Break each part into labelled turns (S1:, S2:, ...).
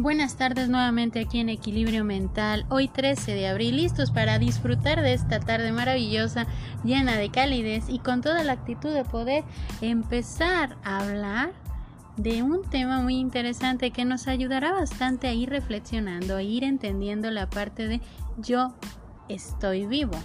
S1: Buenas tardes nuevamente aquí en Equilibrio Mental, hoy 13 de abril, listos para disfrutar de esta tarde maravillosa, llena de calidez y con toda la actitud de poder empezar a hablar de un tema muy interesante que nos ayudará bastante a ir reflexionando, a ir entendiendo la parte de yo estoy vivo.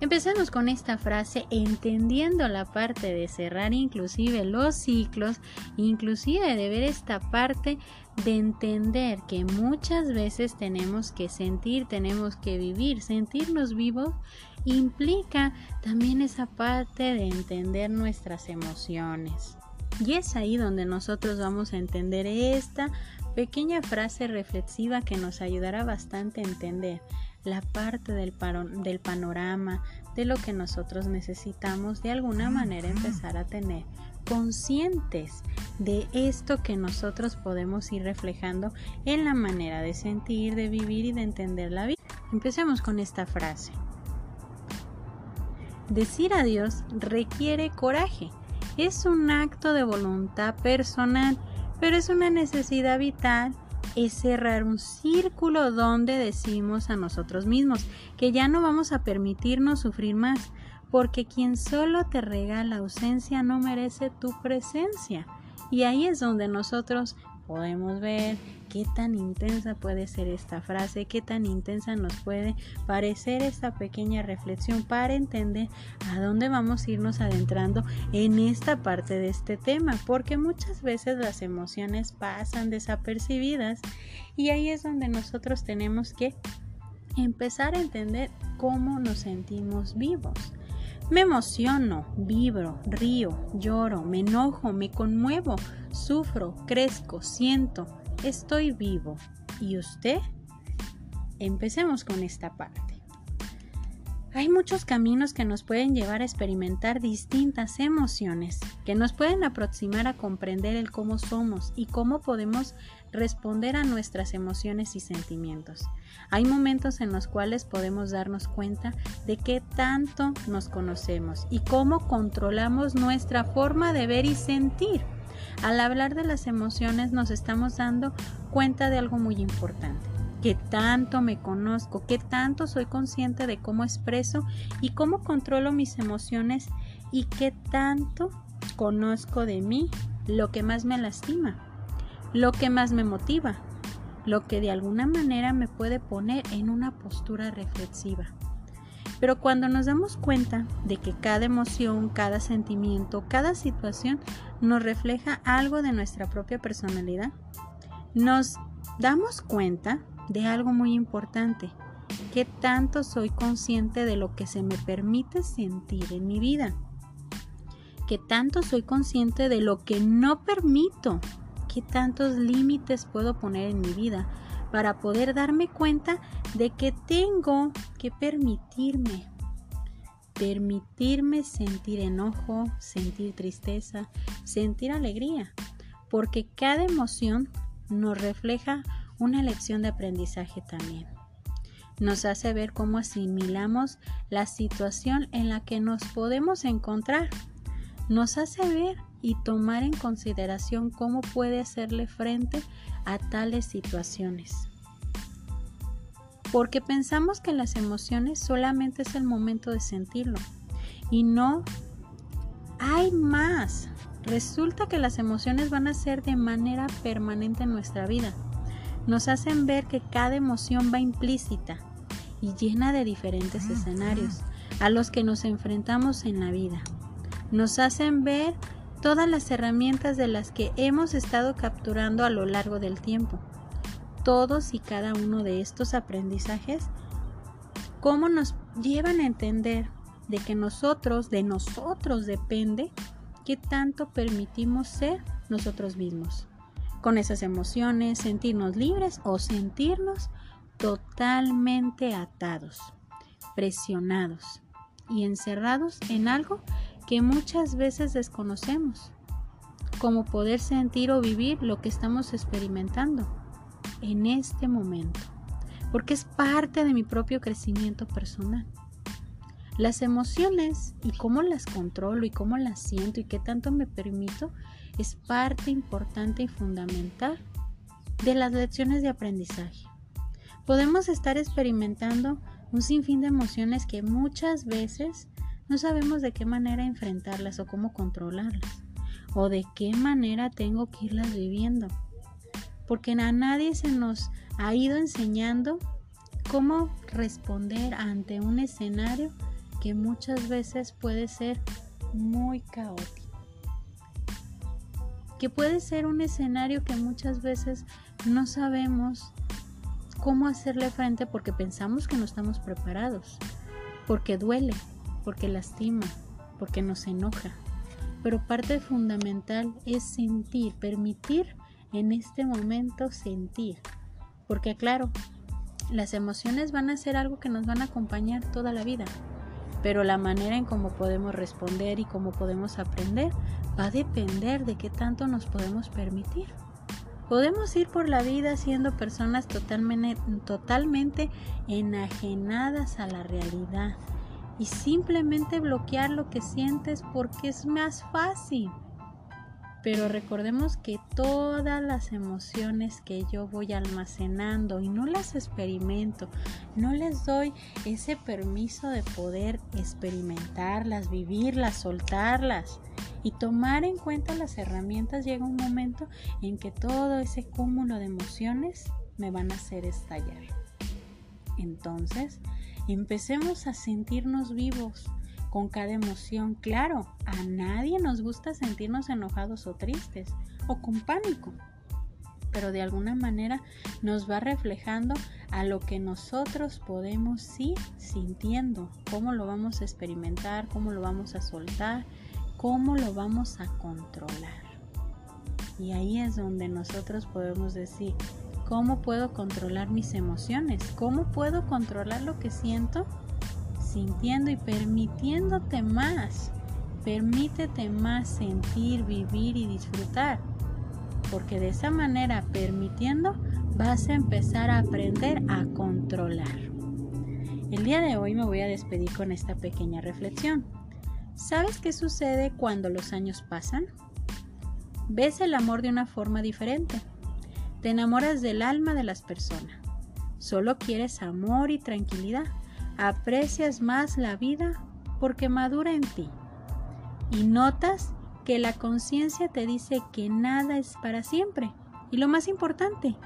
S1: Empecemos con esta frase entendiendo la parte de cerrar inclusive los ciclos, inclusive de ver esta parte de entender que muchas veces tenemos que sentir, tenemos que vivir, sentirnos vivos implica también esa parte de entender nuestras emociones. Y es ahí donde nosotros vamos a entender esta pequeña frase reflexiva que nos ayudará bastante a entender la parte del, del panorama, de lo que nosotros necesitamos de alguna manera empezar a tener conscientes de esto que nosotros podemos ir reflejando en la manera de sentir, de vivir y de entender la vida. Empecemos con esta frase. Decir adiós requiere coraje. Es un acto de voluntad personal, pero es una necesidad vital es cerrar un círculo donde decimos a nosotros mismos que ya no vamos a permitirnos sufrir más, porque quien solo te regala ausencia no merece tu presencia. Y ahí es donde nosotros podemos ver qué tan intensa puede ser esta frase, qué tan intensa nos puede parecer esta pequeña reflexión para entender a dónde vamos a irnos adentrando en esta parte de este tema, porque muchas veces las emociones pasan desapercibidas y ahí es donde nosotros tenemos que empezar a entender cómo nos sentimos vivos. Me emociono, vibro, río, lloro, me enojo, me conmuevo, sufro, crezco, siento, estoy vivo. ¿Y usted? Empecemos con esta parte. Hay muchos caminos que nos pueden llevar a experimentar distintas emociones, que nos pueden aproximar a comprender el cómo somos y cómo podemos responder a nuestras emociones y sentimientos. Hay momentos en los cuales podemos darnos cuenta de qué tanto nos conocemos y cómo controlamos nuestra forma de ver y sentir. Al hablar de las emociones nos estamos dando cuenta de algo muy importante qué tanto me conozco, qué tanto soy consciente de cómo expreso y cómo controlo mis emociones y qué tanto conozco de mí lo que más me lastima, lo que más me motiva, lo que de alguna manera me puede poner en una postura reflexiva. Pero cuando nos damos cuenta de que cada emoción, cada sentimiento, cada situación nos refleja algo de nuestra propia personalidad, nos damos cuenta de algo muy importante. ¿Qué tanto soy consciente de lo que se me permite sentir en mi vida? ¿Qué tanto soy consciente de lo que no permito? ¿Qué tantos límites puedo poner en mi vida para poder darme cuenta de que tengo que permitirme? Permitirme sentir enojo, sentir tristeza, sentir alegría, porque cada emoción nos refleja una lección de aprendizaje también. Nos hace ver cómo asimilamos la situación en la que nos podemos encontrar. Nos hace ver y tomar en consideración cómo puede hacerle frente a tales situaciones. Porque pensamos que las emociones solamente es el momento de sentirlo. Y no, hay más. Resulta que las emociones van a ser de manera permanente en nuestra vida nos hacen ver que cada emoción va implícita y llena de diferentes escenarios a los que nos enfrentamos en la vida. Nos hacen ver todas las herramientas de las que hemos estado capturando a lo largo del tiempo. Todos y cada uno de estos aprendizajes, cómo nos llevan a entender de que nosotros, de nosotros depende qué tanto permitimos ser nosotros mismos con esas emociones, sentirnos libres o sentirnos totalmente atados, presionados y encerrados en algo que muchas veces desconocemos, como poder sentir o vivir lo que estamos experimentando en este momento, porque es parte de mi propio crecimiento personal. Las emociones y cómo las controlo y cómo las siento y qué tanto me permito es parte importante y fundamental de las lecciones de aprendizaje. Podemos estar experimentando un sinfín de emociones que muchas veces no sabemos de qué manera enfrentarlas o cómo controlarlas o de qué manera tengo que irlas viviendo. Porque a nadie se nos ha ido enseñando cómo responder ante un escenario que muchas veces puede ser muy caótico. Que puede ser un escenario que muchas veces no sabemos cómo hacerle frente porque pensamos que no estamos preparados, porque duele, porque lastima, porque nos enoja. Pero parte fundamental es sentir, permitir en este momento sentir. Porque claro, las emociones van a ser algo que nos van a acompañar toda la vida. Pero la manera en cómo podemos responder y cómo podemos aprender va a depender de qué tanto nos podemos permitir. Podemos ir por la vida siendo personas totalmente, totalmente enajenadas a la realidad, y simplemente bloquear lo que sientes porque es más fácil. Pero recordemos que todas las emociones que yo voy almacenando y no las experimento, no les doy ese permiso de poder experimentarlas, vivirlas, soltarlas y tomar en cuenta las herramientas, llega un momento en que todo ese cúmulo de emociones me van a hacer estallar. Entonces, Empecemos a sentirnos vivos con cada emoción. Claro, a nadie nos gusta sentirnos enojados o tristes o con pánico, pero de alguna manera nos va reflejando a lo que nosotros podemos ir sintiendo, cómo lo vamos a experimentar, cómo lo vamos a soltar, cómo lo vamos a controlar. Y ahí es donde nosotros podemos decir, ¿Cómo puedo controlar mis emociones? ¿Cómo puedo controlar lo que siento? Sintiendo y permitiéndote más. Permítete más sentir, vivir y disfrutar. Porque de esa manera, permitiendo, vas a empezar a aprender a controlar. El día de hoy me voy a despedir con esta pequeña reflexión. ¿Sabes qué sucede cuando los años pasan? Ves el amor de una forma diferente te enamoras del alma de las personas. Solo quieres amor y tranquilidad. Aprecias más la vida porque madura en ti. Y notas que la conciencia te dice que nada es para siempre. Y lo más importante,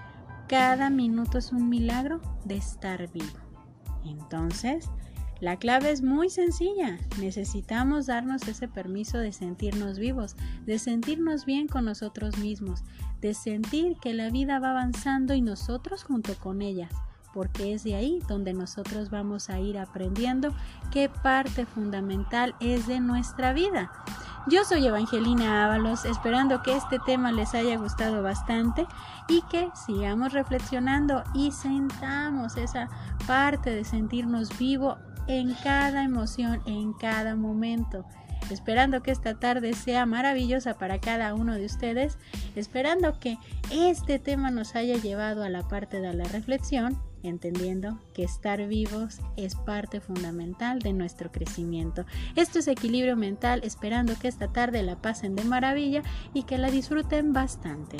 S1: cada minuto es un milagro de estar vivo. Entonces, la clave es muy sencilla. Necesitamos darnos ese permiso de sentirnos vivos, de sentirnos bien con nosotros mismos, de sentir que la vida va avanzando y nosotros junto con ella, porque es de ahí donde nosotros vamos a ir aprendiendo qué parte fundamental es de nuestra vida. Yo soy Evangelina Ábalos, esperando que este tema les haya gustado bastante y que sigamos reflexionando y sentamos esa parte de sentirnos vivo en cada emoción, en cada momento. Esperando que esta tarde sea maravillosa para cada uno de ustedes, esperando que este tema nos haya llevado a la parte de la reflexión, entendiendo que estar vivos es parte fundamental de nuestro crecimiento. Esto es equilibrio mental, esperando que esta tarde la pasen de maravilla y que la disfruten bastante.